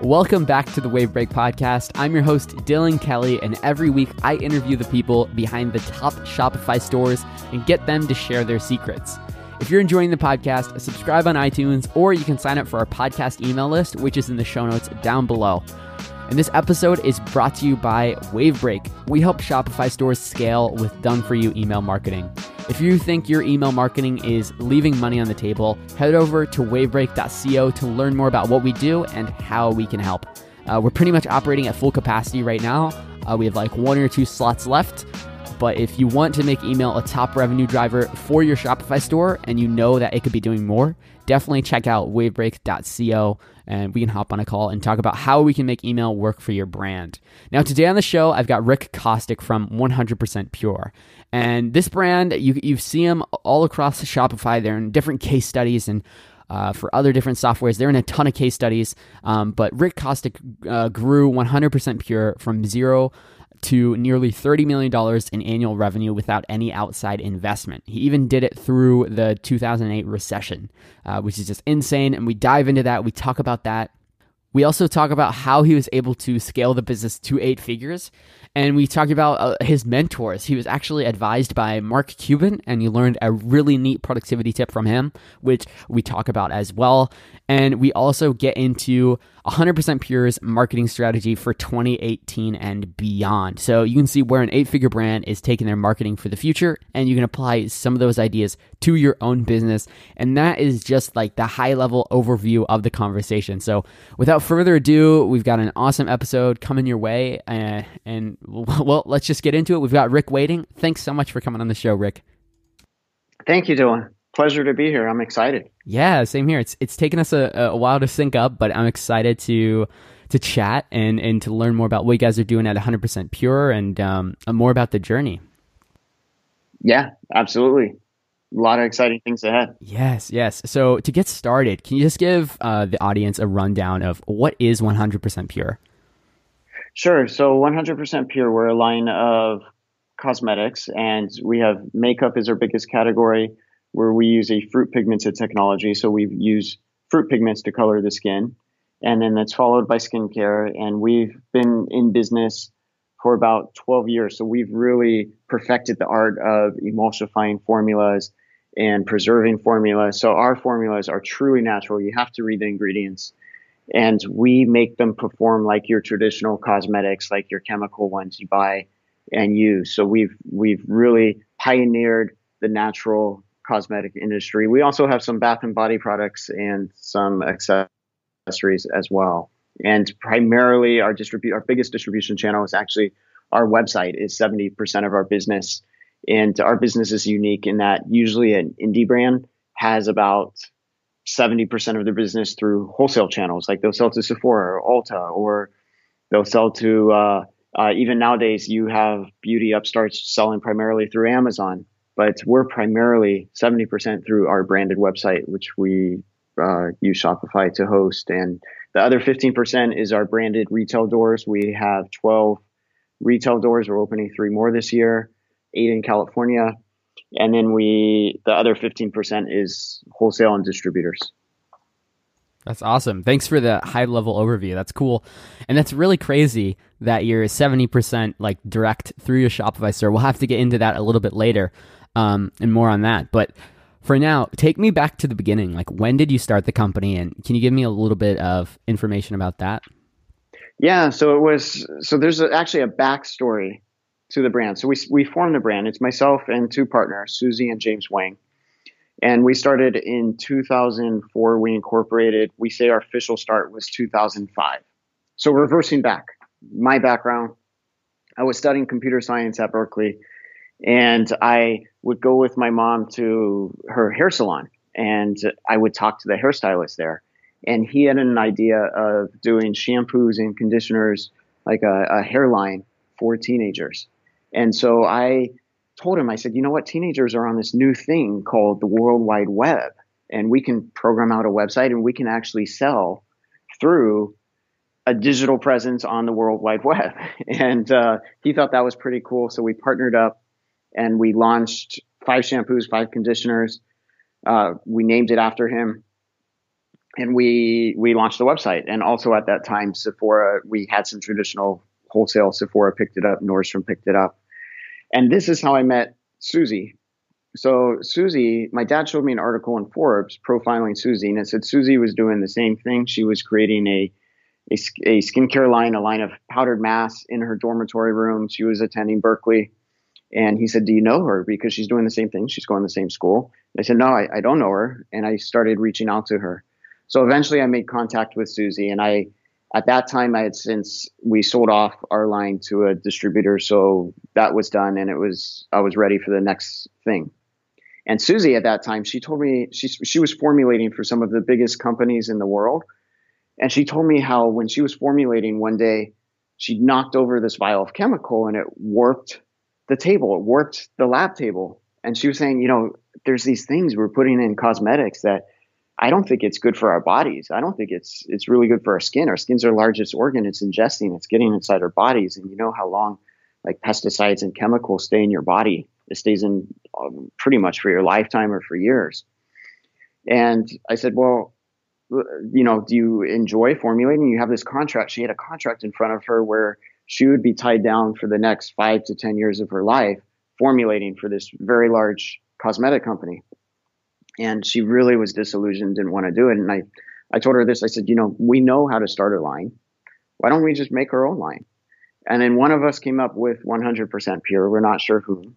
Welcome back to the Wave Break podcast. I'm your host, Dylan Kelly, and every week I interview the people behind the top Shopify stores and get them to share their secrets. If you're enjoying the podcast, subscribe on iTunes or you can sign up for our podcast email list, which is in the show notes down below. And this episode is brought to you by Wavebreak. We help Shopify stores scale with done for you email marketing. If you think your email marketing is leaving money on the table, head over to wavebreak.co to learn more about what we do and how we can help. Uh, we're pretty much operating at full capacity right now. Uh, we have like one or two slots left. But if you want to make email a top revenue driver for your Shopify store and you know that it could be doing more, definitely check out wavebreak.co and we can hop on a call and talk about how we can make email work for your brand. Now, today on the show, I've got Rick Kostick from 100% Pure. And this brand, you, you see them all across Shopify. They're in different case studies and uh, for other different softwares. They're in a ton of case studies. Um, but Rick Kostick uh, grew 100% Pure from zero to nearly $30 million in annual revenue without any outside investment. He even did it through the 2008 recession, uh, which is just insane. And we dive into that. We talk about that. We also talk about how he was able to scale the business to eight figures and we talked about uh, his mentors. He was actually advised by Mark Cuban, and you learned a really neat productivity tip from him, which we talk about as well. And we also get into 100% Pure's marketing strategy for 2018 and beyond. So you can see where an eight figure brand is taking their marketing for the future, and you can apply some of those ideas to your own business. And that is just like the high level overview of the conversation. So without further ado, we've got an awesome episode coming your way. Uh, and well, let's just get into it. We've got Rick waiting. Thanks so much for coming on the show, Rick. Thank you, Dylan pleasure to be here. I'm excited. Yeah, same here. It's it's taken us a, a while to sync up, but I'm excited to to chat and and to learn more about what you guys are doing at 100% Pure and um, more about the journey. Yeah, absolutely. A lot of exciting things ahead. Yes, yes. So to get started, can you just give uh, the audience a rundown of what is 100% Pure? Sure. So 100% Pure, we're a line of cosmetics, and we have makeup is our biggest category where we use a fruit pigmented technology. So we use fruit pigments to color the skin. And then that's followed by skincare. And we've been in business for about 12 years. So we've really perfected the art of emulsifying formulas and preserving formulas. So our formulas are truly natural. You have to read the ingredients. And we make them perform like your traditional cosmetics, like your chemical ones you buy and use. So we've we've really pioneered the natural cosmetic industry. We also have some bath and body products and some accessories as well. And primarily, our distribute our biggest distribution channel is actually our website is 70% of our business. And our business is unique in that usually an indie brand has about 70% of their business through wholesale channels, like they'll sell to Sephora or Ulta, or they'll sell to, uh, uh, even nowadays, you have beauty upstarts selling primarily through Amazon but we're primarily 70% through our branded website, which we uh, use Shopify to host. And the other 15% is our branded retail doors. We have 12 retail doors. We're opening three more this year, eight in California. And then we, the other 15% is wholesale and distributors. That's awesome. Thanks for the high level overview. That's cool. And that's really crazy that you're 70% like direct through your Shopify store. We'll have to get into that a little bit later um, and more on that. But for now, take me back to the beginning. Like, when did you start the company, and can you give me a little bit of information about that? Yeah, so it was. So there's a, actually a backstory to the brand. So we we formed the brand. It's myself and two partners, Susie and James Wang, and we started in 2004. We incorporated. We say our official start was 2005. So reversing back, my background, I was studying computer science at Berkeley and I would go with my mom to her hair salon and I would talk to the hairstylist there. And he had an idea of doing shampoos and conditioners, like a, a hairline for teenagers. And so I told him, I said, you know what? Teenagers are on this new thing called the World Wide Web. And we can program out a website and we can actually sell through a digital presence on the World Wide Web. And uh, he thought that was pretty cool. So we partnered up and we launched five shampoos, five conditioners. Uh, we named it after him. and we we launched the website. And also at that time, Sephora, we had some traditional wholesale. Sephora picked it up, Nordstrom picked it up, and this is how I met Susie. So Susie, my dad showed me an article in Forbes profiling Susie, and it said Susie was doing the same thing. She was creating a a, a skincare line, a line of powdered masks in her dormitory room. She was attending Berkeley. And he said, Do you know her? Because she's doing the same thing. She's going to the same school. I said, No, I, I don't know her. And I started reaching out to her. So eventually I made contact with Susie. And I, at that time, I had since we sold off our line to a distributor. So that was done. And it was, I was ready for the next thing. And Susie at that time, she told me she, she was formulating for some of the biggest companies in the world. And she told me how when she was formulating one day, she knocked over this vial of chemical and it warped the table, it warped the lab table. And she was saying, you know, there's these things we're putting in cosmetics that I don't think it's good for our bodies. I don't think it's it's really good for our skin. Our skin's our largest organ. It's ingesting. It's getting inside our bodies. And you know how long like pesticides and chemicals stay in your body. It stays in um, pretty much for your lifetime or for years. And I said, well, you know, do you enjoy formulating? You have this contract. She had a contract in front of her where she would be tied down for the next five to 10 years of her life formulating for this very large cosmetic company. And she really was disillusioned, didn't want to do it. And I, I told her this I said, you know, we know how to start a line. Why don't we just make our own line? And then one of us came up with 100% pure. We're not sure who.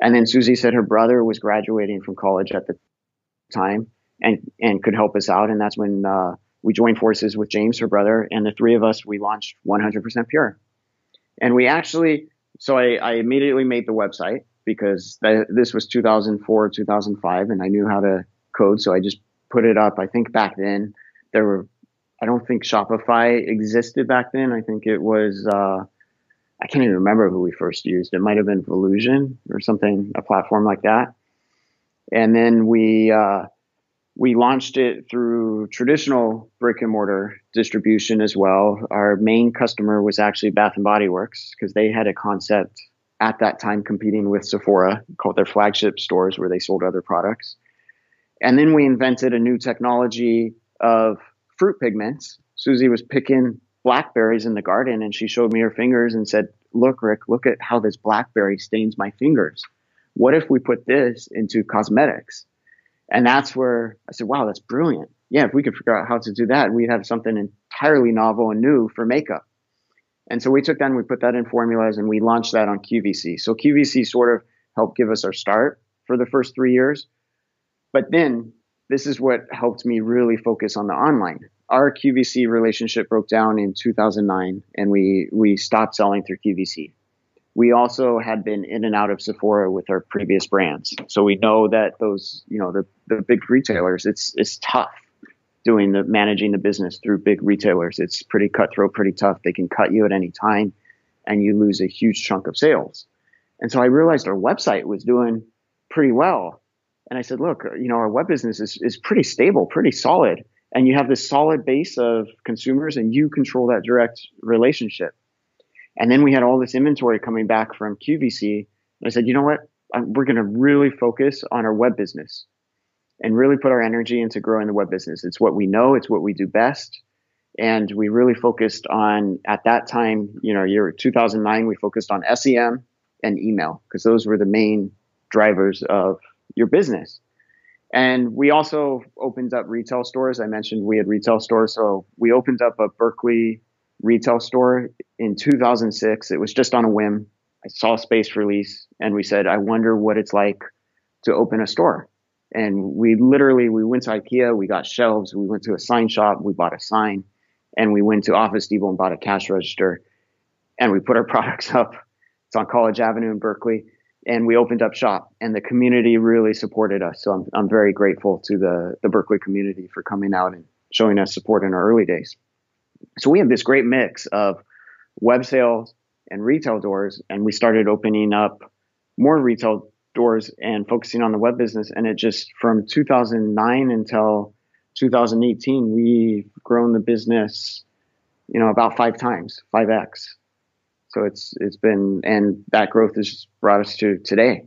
And then Susie said her brother was graduating from college at the time and, and could help us out. And that's when uh, we joined forces with James, her brother, and the three of us, we launched 100% pure. And we actually, so I, I immediately made the website because th- this was 2004, 2005, and I knew how to code. So I just put it up. I think back then there were, I don't think Shopify existed back then. I think it was, uh, I can't even remember who we first used. It might have been Volusion or something, a platform like that. And then we, uh, we launched it through traditional brick and mortar distribution as well. Our main customer was actually Bath and Body Works because they had a concept at that time competing with Sephora called their flagship stores where they sold other products. And then we invented a new technology of fruit pigments. Susie was picking blackberries in the garden and she showed me her fingers and said, Look, Rick, look at how this blackberry stains my fingers. What if we put this into cosmetics? And that's where I said, wow, that's brilliant. Yeah, if we could figure out how to do that, we'd have something entirely novel and new for makeup. And so we took that and we put that in formulas and we launched that on QVC. So QVC sort of helped give us our start for the first three years. But then this is what helped me really focus on the online. Our QVC relationship broke down in 2009 and we, we stopped selling through QVC we also had been in and out of Sephora with our previous brands. So we know that those, you know, the, the big retailers, it's, it's tough doing the managing the business through big retailers. It's pretty cutthroat, pretty tough. They can cut you at any time and you lose a huge chunk of sales. And so I realized our website was doing pretty well. And I said, look, you know, our web business is, is pretty stable, pretty solid. And you have this solid base of consumers and you control that direct relationship. And then we had all this inventory coming back from QVC. And I said, you know what? we're going to really focus on our web business and really put our energy into growing the web business. It's what we know. It's what we do best. And we really focused on, at that time, you know, year 2009, we focused on SEM and email because those were the main drivers of your business. And we also opened up retail stores. I mentioned we had retail stores. So we opened up a Berkeley retail store in 2006. It was just on a whim. I saw space release and we said, I wonder what it's like to open a store. And we literally, we went to Ikea, we got shelves, we went to a sign shop, we bought a sign, and we went to Office Depot and bought a cash register. And we put our products up. It's on College Avenue in Berkeley. And we opened up shop and the community really supported us. So I'm, I'm very grateful to the, the Berkeley community for coming out and showing us support in our early days. So we have this great mix of web sales and retail doors, and we started opening up more retail doors and focusing on the web business. And it just from 2009 until 2018, we've grown the business, you know, about five times, five x. So it's it's been, and that growth has brought us to today.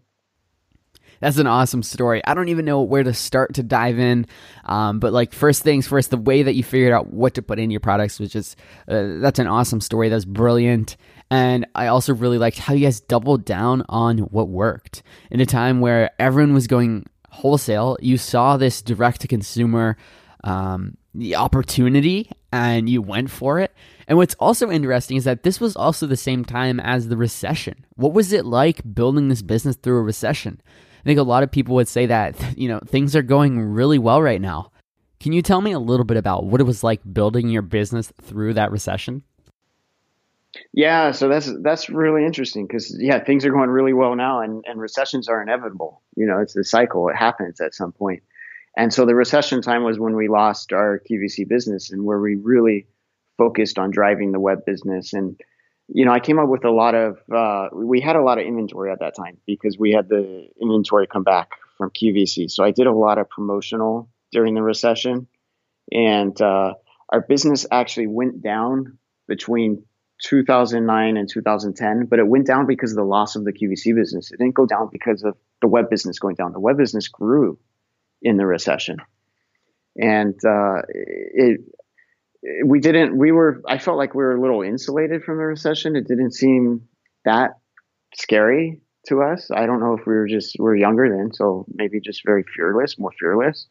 That's an awesome story. I don't even know where to start to dive in. Um, but like first things first, the way that you figured out what to put in your products was just uh, that's an awesome story. That's brilliant. And I also really liked how you guys doubled down on what worked in a time where everyone was going wholesale. You saw this direct to consumer um, the opportunity and you went for it. And what's also interesting is that this was also the same time as the recession. What was it like building this business through a recession? I think a lot of people would say that, you know, things are going really well right now. Can you tell me a little bit about what it was like building your business through that recession? Yeah, so that's that's really interesting because yeah, things are going really well now, and, and recessions are inevitable. You know, it's the cycle; it happens at some point. And so the recession time was when we lost our QVC business, and where we really focused on driving the web business. And you know, I came up with a lot of uh, we had a lot of inventory at that time because we had the inventory come back from QVC. So I did a lot of promotional during the recession, and uh, our business actually went down between 2009 and 2010, but it went down because of the loss of the QVC business. It didn't go down because of the web business going down. The web business grew in the recession, and uh, it. We didn't. We were. I felt like we were a little insulated from the recession. It didn't seem that scary to us. I don't know if we were just we are younger then, so maybe just very fearless, more fearless.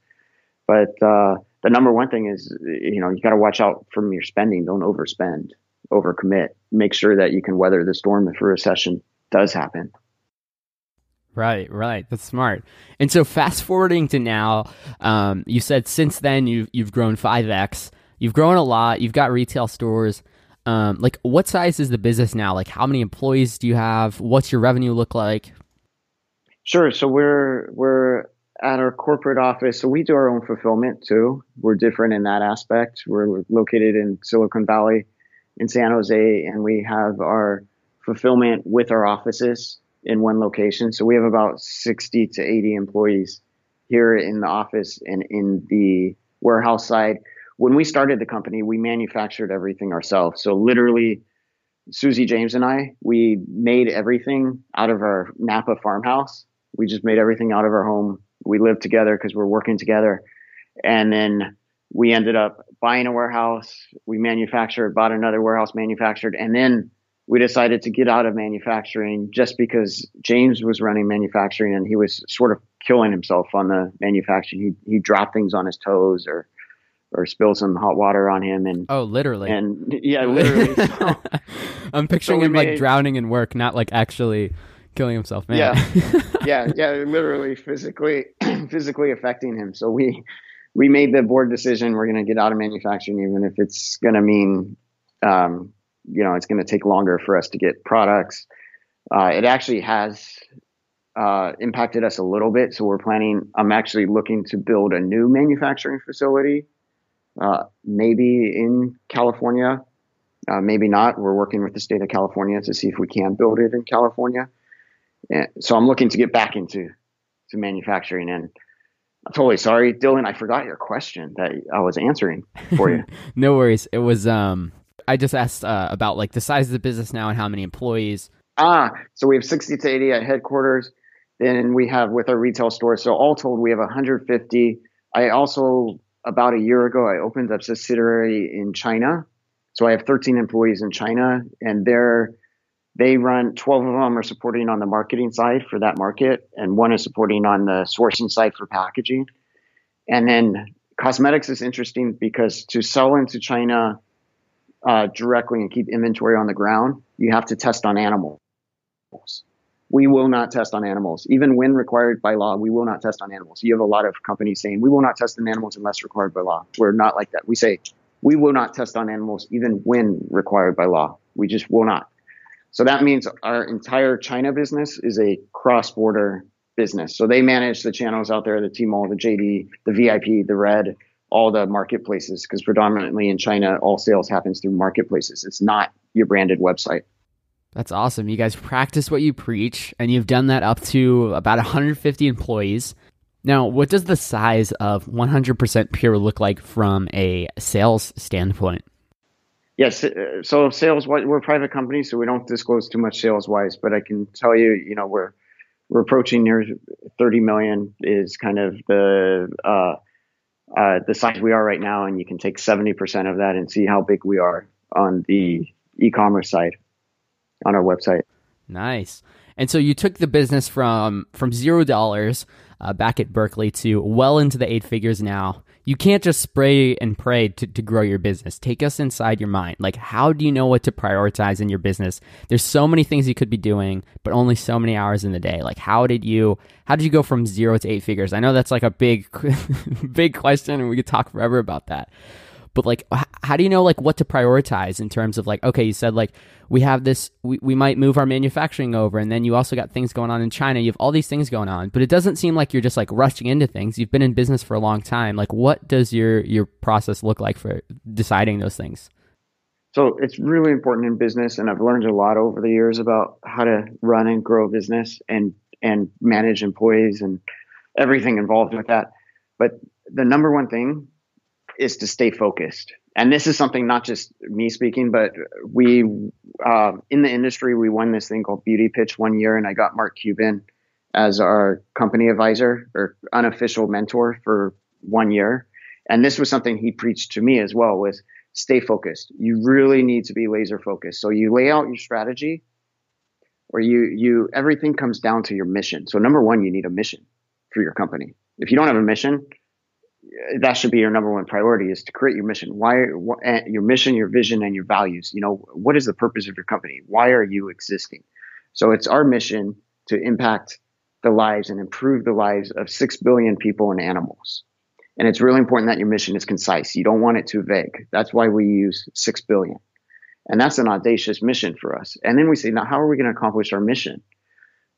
But uh, the number one thing is, you know, you got to watch out from your spending. Don't overspend overcommit. Make sure that you can weather the storm if a recession does happen. Right, right. That's smart. And so, fast forwarding to now, um, you said since then you've you've grown five x. You've grown a lot. You've got retail stores. Um, like, what size is the business now? Like, how many employees do you have? What's your revenue look like? Sure. So we're we're at our corporate office. So we do our own fulfillment too. We're different in that aspect. We're located in Silicon Valley in San Jose, and we have our fulfillment with our offices in one location. So we have about 60 to 80 employees here in the office and in the warehouse side. When we started the company, we manufactured everything ourselves. So literally, Susie James and I, we made everything out of our Napa farmhouse. We just made everything out of our home. We lived together because we're working together. And then we ended up buying a warehouse. We manufactured, bought another warehouse, manufactured, and then we decided to get out of manufacturing just because James was running manufacturing and he was sort of killing himself on the manufacturing. He he dropped things on his toes or or spill some hot water on him and oh literally. and yeah literally. So, i'm picturing so him made, like drowning in work not like actually killing himself man. Yeah. Yeah yeah literally physically physically affecting him. So we we made the board decision. We're going to get out of manufacturing, even if it's going to mean, um, you know, it's going to take longer for us to get products. Uh, it actually has uh, impacted us a little bit. So we're planning. I'm actually looking to build a new manufacturing facility, uh, maybe in California, uh, maybe not. We're working with the state of California to see if we can build it in California. And so I'm looking to get back into to manufacturing and I'm totally sorry, Dylan. I forgot your question that I was answering for you. no worries. It was um, I just asked uh, about like the size of the business now and how many employees. Ah, so we have 60 to 80 at headquarters. Then we have with our retail stores. So all told, we have 150. I also about a year ago I opened up a subsidiary in China. So I have 13 employees in China, and they're they run 12 of them are supporting on the marketing side for that market, and one is supporting on the sourcing side for packaging. And then cosmetics is interesting because to sell into China uh, directly and keep inventory on the ground, you have to test on animals. We will not test on animals. Even when required by law, we will not test on animals. You have a lot of companies saying we will not test on animals unless required by law. We're not like that. We say we will not test on animals even when required by law. We just will not. So that means our entire China business is a cross border business. So they manage the channels out there, the Tmall, the JD, the VIP, the Red, all the marketplaces, because predominantly in China, all sales happens through marketplaces. It's not your branded website. That's awesome. You guys practice what you preach, and you've done that up to about 150 employees. Now, what does the size of 100% Pure look like from a sales standpoint? Yes. Uh, so sales, we're a private company, so we don't disclose too much sales wise, but I can tell you, you know, we're we're approaching near 30 million is kind of the uh, uh, the size we are right now, and you can take 70% of that and see how big we are on the e-commerce side on our website. Nice. And so you took the business from from zero dollars uh, back at Berkeley to well into the eight figures now. You can't just spray and pray to, to grow your business. Take us inside your mind. Like, how do you know what to prioritize in your business? There's so many things you could be doing, but only so many hours in the day. Like, how did you how did you go from zero to eight figures? I know that's like a big big question, and we could talk forever about that but like how do you know like what to prioritize in terms of like okay you said like we have this we, we might move our manufacturing over and then you also got things going on in china. You have all these things going on but it doesn't seem like you're just like rushing into things. You've been in business for a long time. Like what does your your process look like for deciding those things? So it's really important in business and i've learned a lot over the years about how to run and grow a business and and manage employees and everything involved with that. But the number one thing is to stay focused. And this is something not just me speaking, but we uh, in the industry we won this thing called Beauty Pitch one year, and I got Mark Cuban as our company advisor or unofficial mentor for one year. And this was something he preached to me as well: was stay focused. You really need to be laser focused. So you lay out your strategy, or you you everything comes down to your mission. So number one, you need a mission for your company. If you don't have a mission, that should be your number one priority is to create your mission. Why your mission, your vision, and your values. You know, what is the purpose of your company? Why are you existing? So it's our mission to impact the lives and improve the lives of six billion people and animals. And it's really important that your mission is concise. You don't want it too vague. That's why we use six billion. And that's an audacious mission for us. And then we say, now how are we going to accomplish our mission?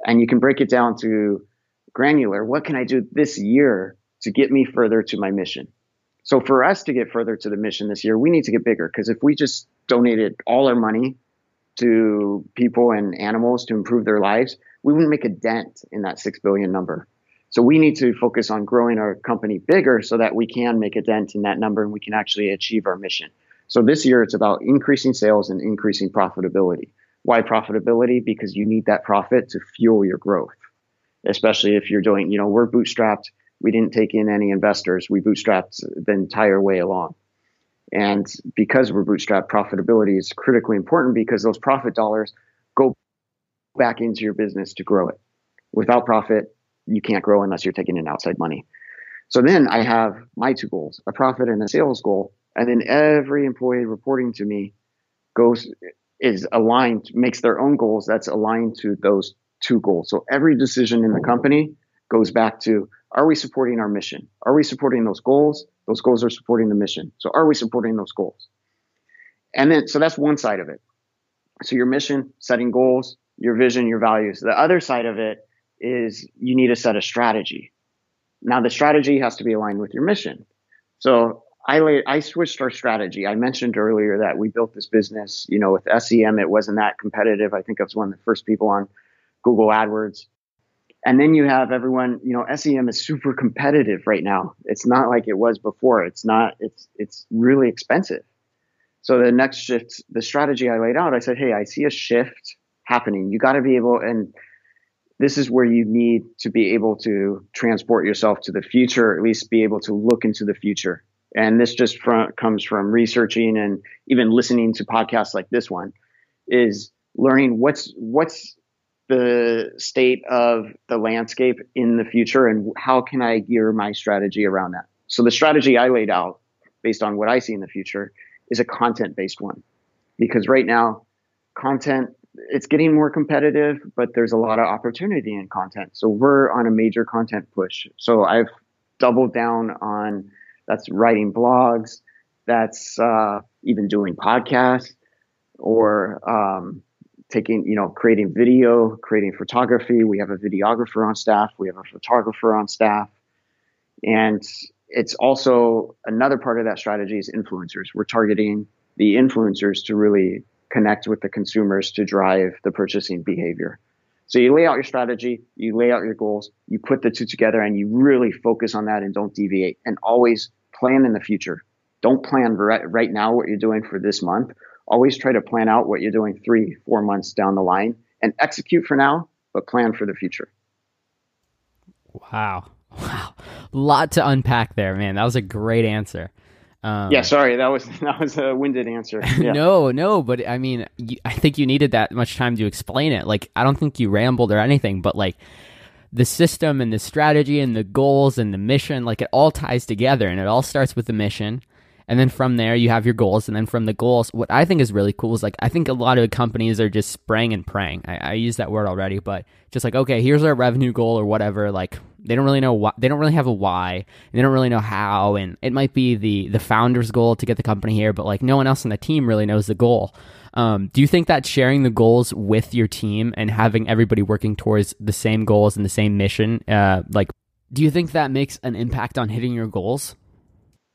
And you can break it down to granular. What can I do this year to get me further to my mission. So for us to get further to the mission this year, we need to get bigger because if we just donated all our money to people and animals to improve their lives, we wouldn't make a dent in that 6 billion number. So we need to focus on growing our company bigger so that we can make a dent in that number and we can actually achieve our mission. So this year it's about increasing sales and increasing profitability. Why profitability? Because you need that profit to fuel your growth. Especially if you're doing, you know, we're bootstrapped we didn't take in any investors. We bootstrapped the entire way along. And because we're bootstrapped, profitability is critically important because those profit dollars go back into your business to grow it. Without profit, you can't grow unless you're taking in outside money. So then I have my two goals, a profit and a sales goal. And then every employee reporting to me goes, is aligned, makes their own goals that's aligned to those two goals. So every decision in the company goes back to are we supporting our mission? Are we supporting those goals? Those goals are supporting the mission. So are we supporting those goals? And then, so that's one side of it. So your mission, setting goals, your vision, your values. The other side of it is you need to set a strategy. Now the strategy has to be aligned with your mission. So I laid, I switched our strategy. I mentioned earlier that we built this business, you know, with SEM, it wasn't that competitive. I think I was one of the first people on Google AdWords. And then you have everyone, you know, SEM is super competitive right now. It's not like it was before. It's not, it's, it's really expensive. So the next shift, the strategy I laid out, I said, Hey, I see a shift happening. You got to be able, and this is where you need to be able to transport yourself to the future, or at least be able to look into the future. And this just from, comes from researching and even listening to podcasts like this one is learning what's, what's the state of the landscape in the future and how can I gear my strategy around that? So the strategy I laid out based on what I see in the future is a content based one. Because right now content it's getting more competitive but there's a lot of opportunity in content. So we're on a major content push. So i've doubled down on that's writing blogs that's uh, even doing podcasts or um, taking, you know, creating video, creating photography. We have a videographer on staff. We have a photographer on staff. And it's also another part of that strategy is influencers. We're targeting the influencers to really connect with the consumers to drive the purchasing behavior. So you lay out your strategy, you lay out your goals, you put the two together and you really focus on that and don't deviate and always plan in the future. Don't plan right, right now what you're doing for this month always try to plan out what you're doing three, four months down the line and execute for now, but plan for the future. Wow. Wow. Lot to unpack there, man. That was a great answer. Um, yeah, sorry, that was that was a winded answer. Yeah. no, no, but I mean, you, I think you needed that much time to explain it. Like, I don't think you rambled or anything, but like the system and the strategy and the goals and the mission, like it all ties together, and it all starts with the mission, and then from there you have your goals, and then from the goals, what I think is really cool is like I think a lot of companies are just spraying and praying. I, I use that word already, but just like okay, here's our revenue goal or whatever, like they don't really know why. They don't really have a why. They don't really know how. And it might be the the founder's goal to get the company here, but like no one else on the team really knows the goal. Um, do you think that sharing the goals with your team and having everybody working towards the same goals and the same mission, uh, like, do you think that makes an impact on hitting your goals?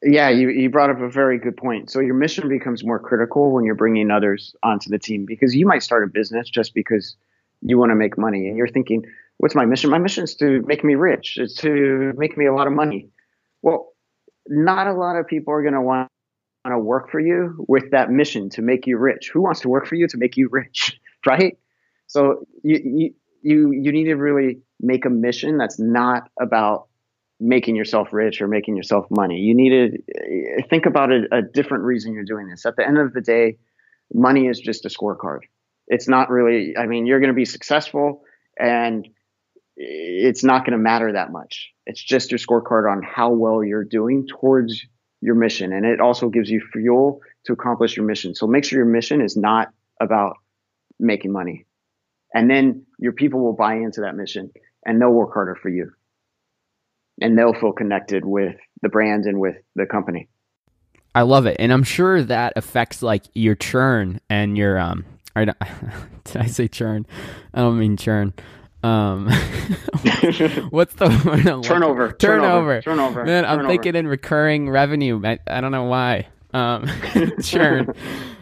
Yeah, you, you brought up a very good point. So your mission becomes more critical when you're bringing others onto the team because you might start a business just because you want to make money and you're thinking, what's my mission? My mission is to make me rich. It's to make me a lot of money. Well, not a lot of people are going to want to work for you with that mission to make you rich. Who wants to work for you to make you rich, right? So you you you, you need to really make a mission that's not about making yourself rich or making yourself money. You need to eh, think about a, a different reason you're doing this. At the end of the day, money is just a scorecard. It's not really. I mean, you're going to be successful and eh, it's not going to matter that much. It's just your scorecard on how well you're doing towards your mission. And it also gives you fuel to accomplish your mission. So make sure your mission is not about making money. And then your people will buy into that mission and they'll work harder for you. And they'll feel connected with the brand and with the company. I love it. And I'm sure that affects like your churn and your um or did I say churn? I don't mean churn. Um, what's the word? Turnover. Turnover. Turnover. Man, I'm thinking in recurring revenue. I, I don't know why. Um, churn.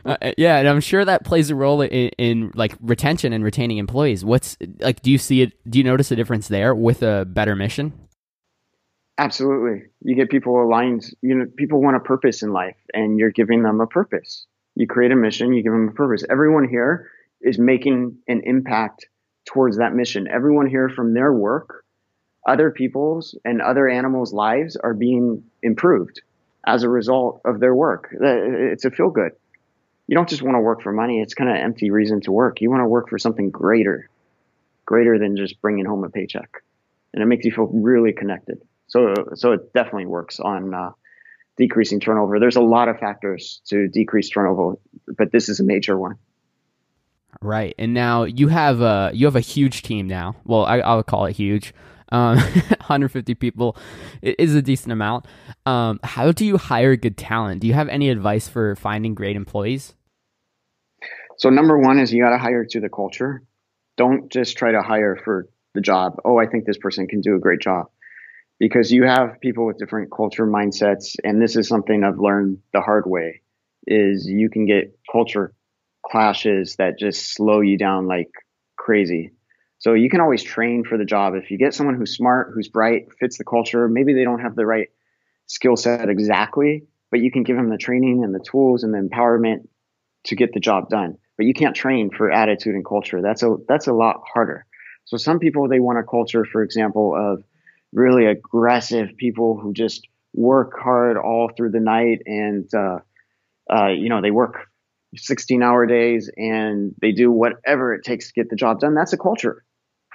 Uh, yeah, and I'm sure that plays a role in, in like retention and retaining employees. What's like? Do you see it? Do you notice a difference there with a better mission? Absolutely. You get people aligned. You know, people want a purpose in life, and you're giving them a purpose. You create a mission. You give them a purpose. Everyone here is making an impact towards that mission. Everyone here from their work, other people's and other animals' lives are being improved as a result of their work. Uh, it's a feel good. You don't just want to work for money. It's kind of empty reason to work. You want to work for something greater, greater than just bringing home a paycheck. And it makes you feel really connected. So, so it definitely works on uh, decreasing turnover. There's a lot of factors to decrease turnover, but this is a major one. Right, and now you have a you have a huge team now. Well, I, I would call it huge. Um, 150 people is a decent amount. Um, how do you hire good talent? Do you have any advice for finding great employees? So number one is you got to hire to the culture. Don't just try to hire for the job. Oh, I think this person can do a great job because you have people with different culture mindsets, and this is something I've learned the hard way. Is you can get culture clashes that just slow you down like crazy. So you can always train for the job. If you get someone who's smart, who's bright, fits the culture, maybe they don't have the right skill set exactly, but you can give them the training and the tools and the empowerment to get the job done. But you can't train for attitude and culture. That's a that's a lot harder. So some people they want a culture, for example, of really aggressive people who just work hard all through the night and uh, uh, you know they work 16 hour days and they do whatever it takes to get the job done. That's a culture.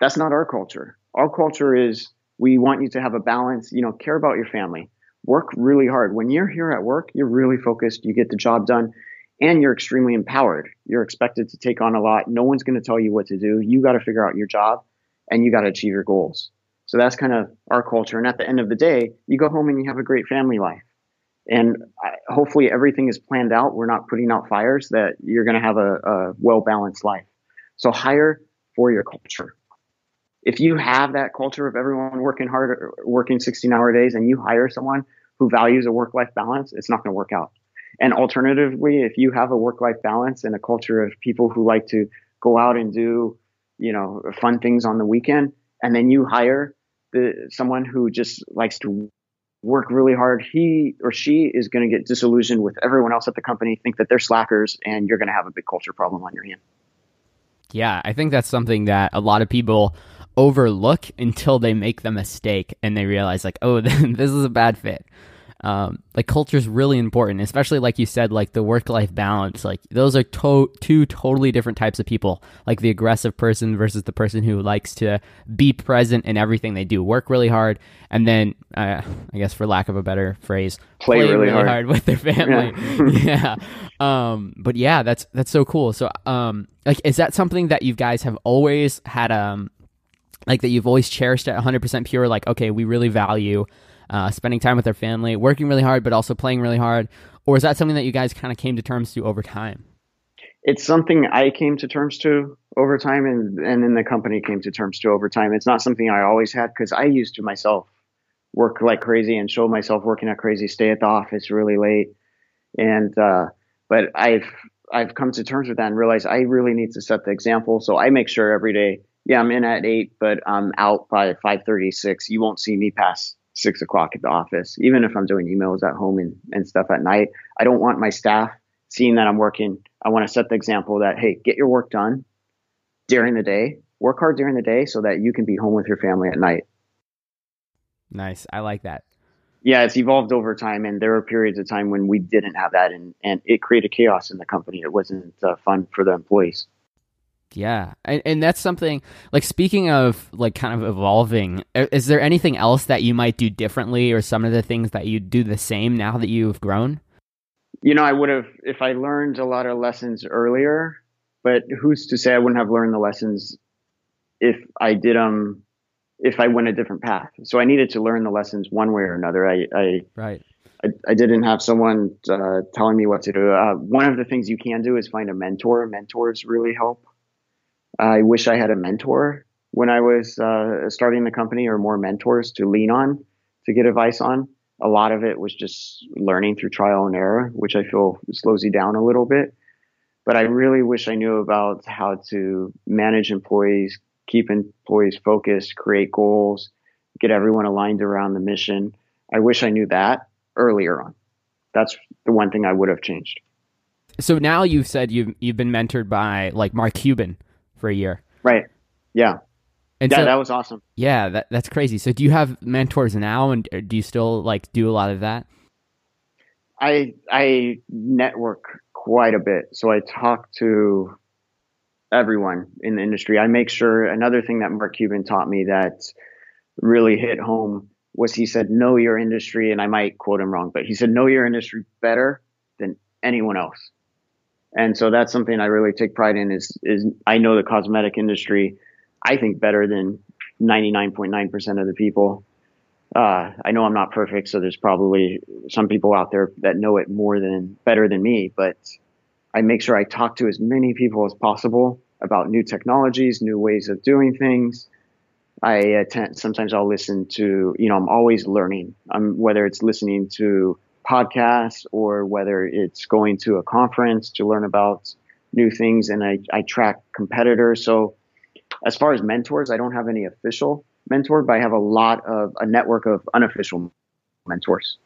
That's not our culture. Our culture is we want you to have a balance, you know, care about your family, work really hard. When you're here at work, you're really focused, you get the job done, and you're extremely empowered. You're expected to take on a lot. No one's going to tell you what to do. You got to figure out your job and you got to achieve your goals. So that's kind of our culture. And at the end of the day, you go home and you have a great family life and hopefully everything is planned out. We're not putting out fires that you're going to have a, a well balanced life. So hire for your culture. If you have that culture of everyone working hard, working 16 hour days, and you hire someone who values a work life balance, it's not going to work out. And alternatively, if you have a work life balance and a culture of people who like to go out and do, you know, fun things on the weekend, and then you hire the someone who just likes to work really hard, he or she is going to get disillusioned with everyone else at the company, think that they're slackers, and you're going to have a big culture problem on your hand. Yeah, I think that's something that a lot of people overlook until they make the mistake and they realize like, oh, this is a bad fit um, like culture is really important, especially like you said, like the work life balance. Like those are to- two totally different types of people. Like the aggressive person versus the person who likes to be present in everything they do, work really hard, and then uh, I guess for lack of a better phrase, play, play really, really hard. hard. with their family. Yeah. yeah. Um, but yeah, that's that's so cool. So um, like, is that something that you guys have always had um like that you've always cherished at 100% pure like okay we really value uh, spending time with their family, working really hard, but also playing really hard? Or is that something that you guys kind of came to terms to over time? It's something I came to terms to over time, and and then the company came to terms to over time. It's not something I always had because I used to myself work like crazy and show myself working at crazy, stay at the office really late, and uh, but I've I've come to terms with that and realized I really need to set the example. So I make sure every day, yeah, I'm in at eight, but I'm out by five thirty six. You won't see me past six o'clock at the office, even if I'm doing emails at home and, and stuff at night. I don't want my staff seeing that I'm working. I want to set the example that, hey, get your work done during the day, work hard during the day so that you can be home with your family at night. Nice. I like that. Yeah, it's evolved over time, and there were periods of time when we didn't have that, and, and it created chaos in the company. It wasn't uh, fun for the employees. Yeah, and, and that's something like speaking of like kind of evolving. Is there anything else that you might do differently, or some of the things that you do the same now that you've grown? You know, I would have if I learned a lot of lessons earlier. But who's to say I wouldn't have learned the lessons if I did them um, if I went a different path? So I needed to learn the lessons one way or another. I, I right. I, I, didn't have someone uh, telling me what to do. Uh, one of the things you can do is find a mentor. Mentors really help. I wish I had a mentor when I was uh, starting the company or more mentors to lean on to get advice on. A lot of it was just learning through trial and error, which I feel slows you down a little bit. But I really wish I knew about how to manage employees, keep employees focused, create goals, get everyone aligned around the mission. I wish I knew that earlier on. That's the one thing I would have changed. So now you've said you've you've been mentored by like Mark Cuban for a year. Right. Yeah. And yeah, so, that was awesome. Yeah, that that's crazy. So do you have mentors now and uh, do you still like do a lot of that? I I network quite a bit. So I talk to everyone in the industry. I make sure another thing that Mark Cuban taught me that really hit home was he said know your industry and I might quote him wrong, but he said know your industry better than anyone else. And so that's something I really take pride in is, is I know the cosmetic industry, I think better than 99.9% of the people. Uh, I know I'm not perfect, so there's probably some people out there that know it more than better than me, but I make sure I talk to as many people as possible about new technologies, new ways of doing things. I attend, sometimes I'll listen to, you know, I'm always learning. I'm, whether it's listening to podcasts or whether it's going to a conference to learn about new things. And I, I track competitors. So as far as mentors, I don't have any official mentor, but I have a lot of a network of unofficial mentors.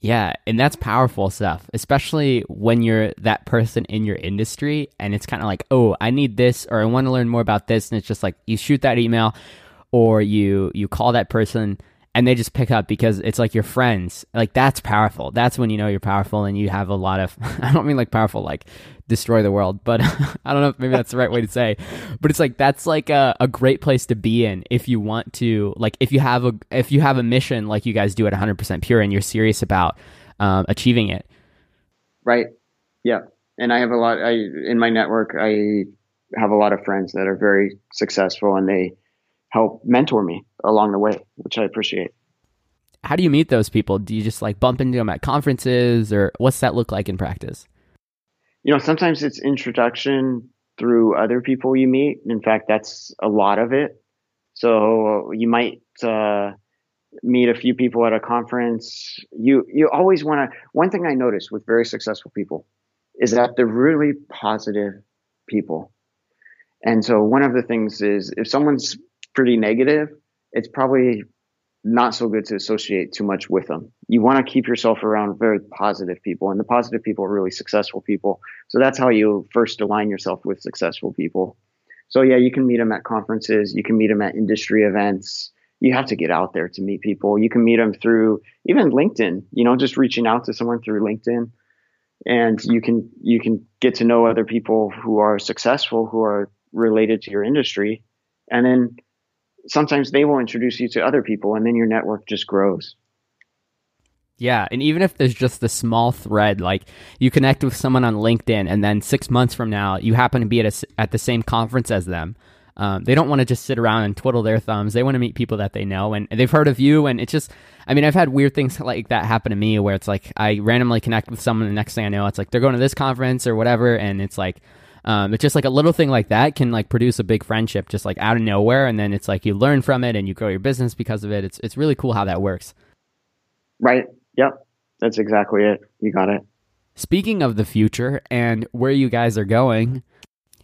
Yeah, and that's powerful stuff, especially when you're that person in your industry and it's kind of like, "Oh, I need this or I want to learn more about this." And it's just like you shoot that email or you you call that person and they just pick up because it's like your friends. Like that's powerful. That's when you know you're powerful and you have a lot of I don't mean like powerful like destroy the world, but I don't know if maybe that's the right way to say. But it's like that's like a, a great place to be in if you want to like if you have a if you have a mission like you guys do at 100% pure and you're serious about um, achieving it. Right. Yeah. And I have a lot I in my network I have a lot of friends that are very successful and they help mentor me along the way, which I appreciate. How do you meet those people? Do you just like bump into them at conferences or what's that look like in practice? You know, sometimes it's introduction through other people you meet. In fact, that's a lot of it. So you might uh, meet a few people at a conference. You you always want to. One thing I notice with very successful people is that they're really positive people. And so one of the things is if someone's pretty negative, it's probably not so good to associate too much with them. You want to keep yourself around very positive people, and the positive people are really successful people. So that's how you first align yourself with successful people. So yeah, you can meet them at conferences, you can meet them at industry events. You have to get out there to meet people. You can meet them through even LinkedIn, you know, just reaching out to someone through LinkedIn and you can you can get to know other people who are successful who are related to your industry and then sometimes they will introduce you to other people and then your network just grows yeah and even if there's just a small thread like you connect with someone on linkedin and then six months from now you happen to be at, a, at the same conference as them um, they don't want to just sit around and twiddle their thumbs. They want to meet people that they know and they've heard of you. And it's just, I mean, I've had weird things like that happen to me where it's like I randomly connect with someone. The next thing I know, it's like they're going to this conference or whatever. And it's like, um, it's just like a little thing like that can like produce a big friendship just like out of nowhere. And then it's like you learn from it and you grow your business because of it. It's, it's really cool how that works. Right. Yep. That's exactly it. You got it. Speaking of the future and where you guys are going,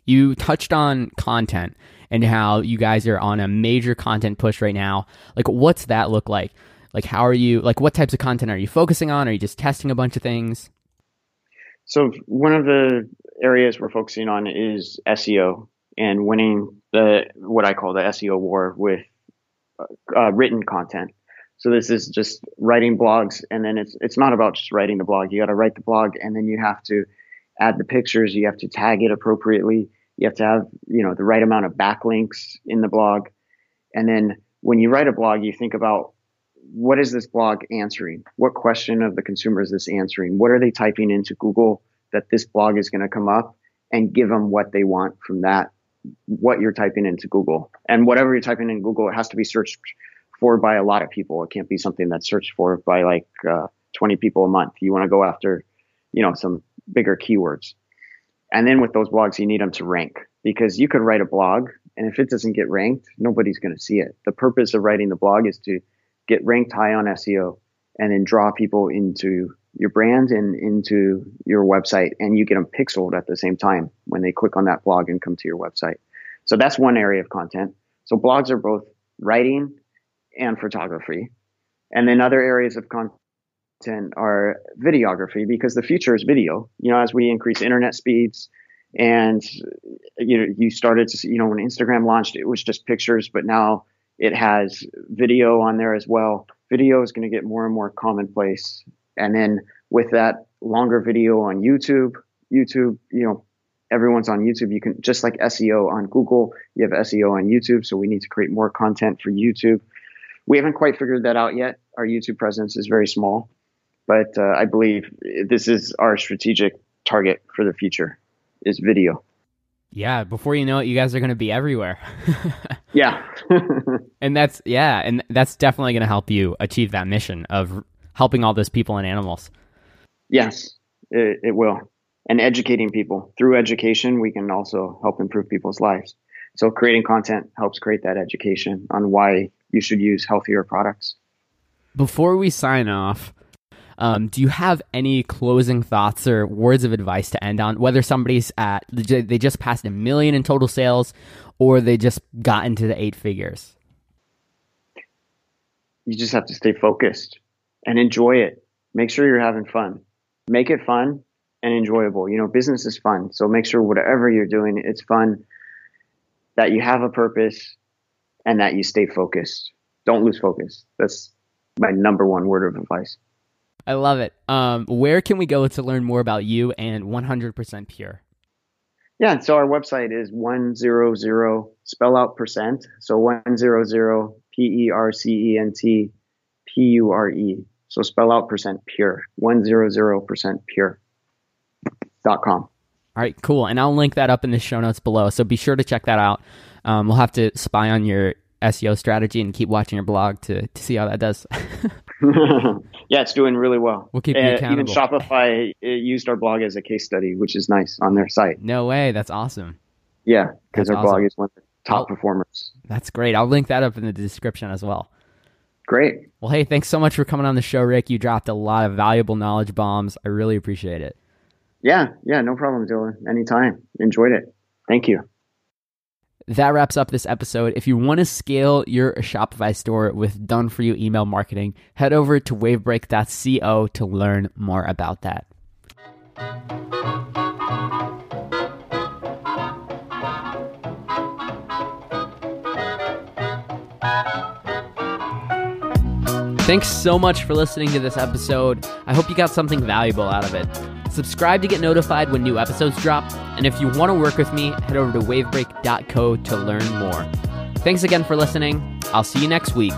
you touched on content and how you guys are on a major content push right now. Like, what's that look like? Like, how are you, like, what types of content are you focusing on? Are you just testing a bunch of things? So, one of the areas we're focusing on is SEO and winning the, what I call the SEO war with uh, written content. So this is just writing blogs, and then it's it's not about just writing the blog. You got to write the blog, and then you have to add the pictures. You have to tag it appropriately. You have to have, you know, the right amount of backlinks in the blog. And then when you write a blog, you think about what is this blog answering? What question of the consumer is this answering? What are they typing into Google that this blog is going to come up and give them what they want from that, what you're typing into Google. And whatever you're typing in Google, it has to be searched for by a lot of people. It can't be something that's searched for by like uh, 20 people a month. You want to go after, you know, some bigger keywords. And then with those blogs, you need them to rank because you could write a blog and if it doesn't get ranked, nobody's going to see it. The purpose of writing the blog is to get ranked high on SEO and then draw people into your brand and into your website and you get them pixeled at the same time when they click on that blog and come to your website. So that's one area of content. So blogs are both writing and photography. And then other areas of content are videography because the future is video. You know, as we increase internet speeds and you know, you started to see, you know, when Instagram launched, it was just pictures, but now it has video on there as well. Video is going to get more and more commonplace. And then with that longer video on YouTube, YouTube, you know, everyone's on YouTube. You can just like SEO on Google, you have SEO on YouTube. So we need to create more content for YouTube. We haven't quite figured that out yet. Our YouTube presence is very small, but uh, I believe this is our strategic target for the future is video. Yeah, before you know it, you guys are going to be everywhere. yeah. and that's, yeah, and that's definitely going to help you achieve that mission of helping all those people and animals. Yes, it, it will. And educating people. Through education, we can also help improve people's lives. So creating content helps create that education on why you should use healthier products. Before we sign off, um, do you have any closing thoughts or words of advice to end on? Whether somebody's at they just passed a million in total sales, or they just got into the eight figures. You just have to stay focused and enjoy it. Make sure you're having fun. Make it fun and enjoyable. You know, business is fun, so make sure whatever you're doing, it's fun. That you have a purpose and that you stay focused. Don't lose focus. That's my number one word of advice. I love it. Um, where can we go to learn more about you and 100% Pure? Yeah, so our website is 100 spell out percent. So 100 P E R C E N T P U R E. So spell out percent pure. 100% pure. Dot com. All right, cool. And I'll link that up in the show notes below. So be sure to check that out. Um, we'll have to spy on your SEO strategy and keep watching your blog to, to see how that does. yeah, it's doing really well. We'll keep you uh, accountable. Even Shopify used our blog as a case study, which is nice on their site. No way, that's awesome. Yeah, because our awesome. blog is one of the top I'll, performers. That's great. I'll link that up in the description as well. Great. Well, hey, thanks so much for coming on the show, Ric. You dropped a lot of valuable knowledge bombs. I really appreciate it. Yeah, yeah, no problem, Dylan. Anytime. Enjoyed it. Thank you that wraps up this episode. If you want to scale your Shopify store with done for you email marketing, head over to wavebreak.co to learn more about that. Thanks so much for listening to this episode. I hope you got something valuable out of it. Subscribe to get notified when new episodes drop, and if you want to work with me, head over to wavebreak.co to learn more. Thanks again for listening. I'll see you next week.